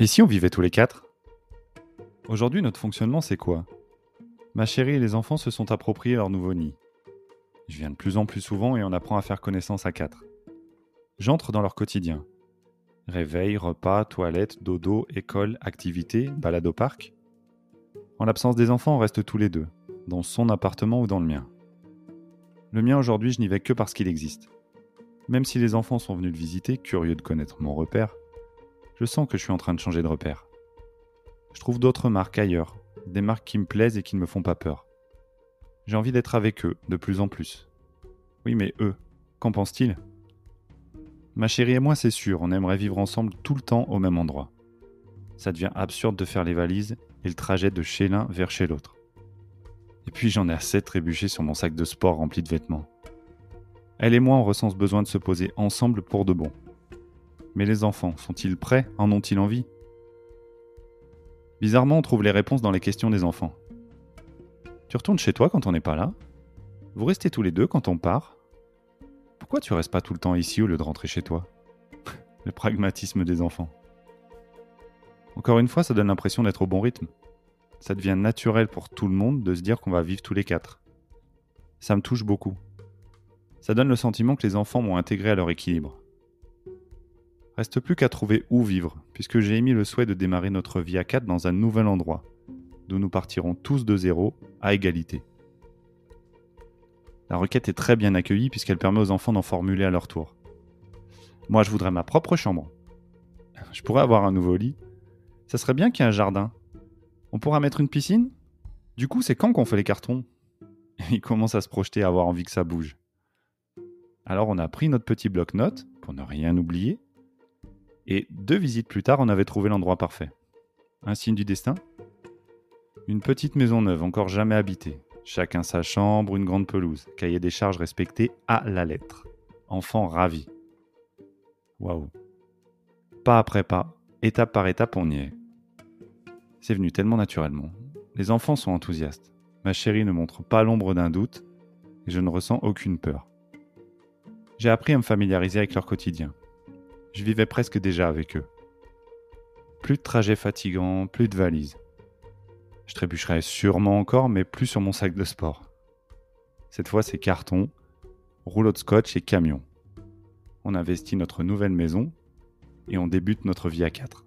Et si on vivait tous les quatre? Aujourd'hui, notre fonctionnement, c'est quoi? Ma chérie et les enfants se sont appropriés leur nouveau nid. Je viens de plus en plus souvent et on apprend à faire connaissance à quatre. J'entre dans leur quotidien. Réveil, repas, toilette, dodo, école, activité, balade au parc. En l'absence des enfants, on reste tous les deux, dans son appartement ou dans le mien. Le mien aujourd'hui, je n'y vais que parce qu'il existe. Même si les enfants sont venus le visiter, curieux de connaître mon repère, je sens que je suis en train de changer de repère. Je trouve d'autres marques ailleurs, des marques qui me plaisent et qui ne me font pas peur. J'ai envie d'être avec eux, de plus en plus. Oui, mais eux, qu'en pensent-ils? Ma chérie et moi, c'est sûr, on aimerait vivre ensemble tout le temps au même endroit. Ça devient absurde de faire les valises et le trajet de chez l'un vers chez l'autre. Et puis j'en ai assez trébuché sur mon sac de sport rempli de vêtements. Elle et moi, on ressent ce besoin de se poser ensemble pour de bon. Mais les enfants, sont-ils prêts? En ont-ils envie? Bizarrement, on trouve les réponses dans les questions des enfants. Tu retournes chez toi quand on n'est pas là? Vous restez tous les deux quand on part? Pourquoi tu restes pas tout le temps ici au lieu de rentrer chez toi? Le pragmatisme des enfants. Encore une fois, ça donne l'impression d'être au bon rythme. Ça devient naturel pour tout le monde de se dire qu'on va vivre tous les quatre. Ça me touche beaucoup. Ça donne le sentiment que les enfants m'ont intégré à leur équilibre. Reste plus qu'à trouver où vivre, puisque j'ai émis le souhait de démarrer notre vie à quatre dans un nouvel endroit, d'où nous partirons tous de zéro, à égalité. La requête est très bien accueillie puisqu'elle permet aux enfants d'en formuler à leur tour. Moi, je voudrais ma propre chambre. Je pourrais avoir un nouveau lit. Ça serait bien qu'il y ait un jardin. On pourra mettre une piscine? Du coup, c'est quand qu'on fait les cartons? Il commence à se projeter à avoir envie que ça bouge. Alors on a pris notre petit bloc-notes pour ne rien oublier et deux visites plus tard, on avait trouvé l'endroit parfait. Un signe du destin? Une petite maison neuve, encore jamais habitée. Chacun sa chambre, une grande pelouse, cahier des charges respecté à la lettre. Enfant ravi. Waouh. Pas après pas, étape par étape, on y est. C'est venu tellement naturellement. Les enfants sont enthousiastes. Ma chérie ne montre pas l'ombre d'un doute et je ne ressens aucune peur. J'ai appris à me familiariser avec leur quotidien je vivais presque déjà avec eux. Plus de trajets fatigants, plus de valises. Je trébucherai sûrement encore, mais plus sur mon sac de sport. Cette fois, c'est carton, rouleau de scotch et camion. On investit notre nouvelle maison et on débute notre vie à quatre.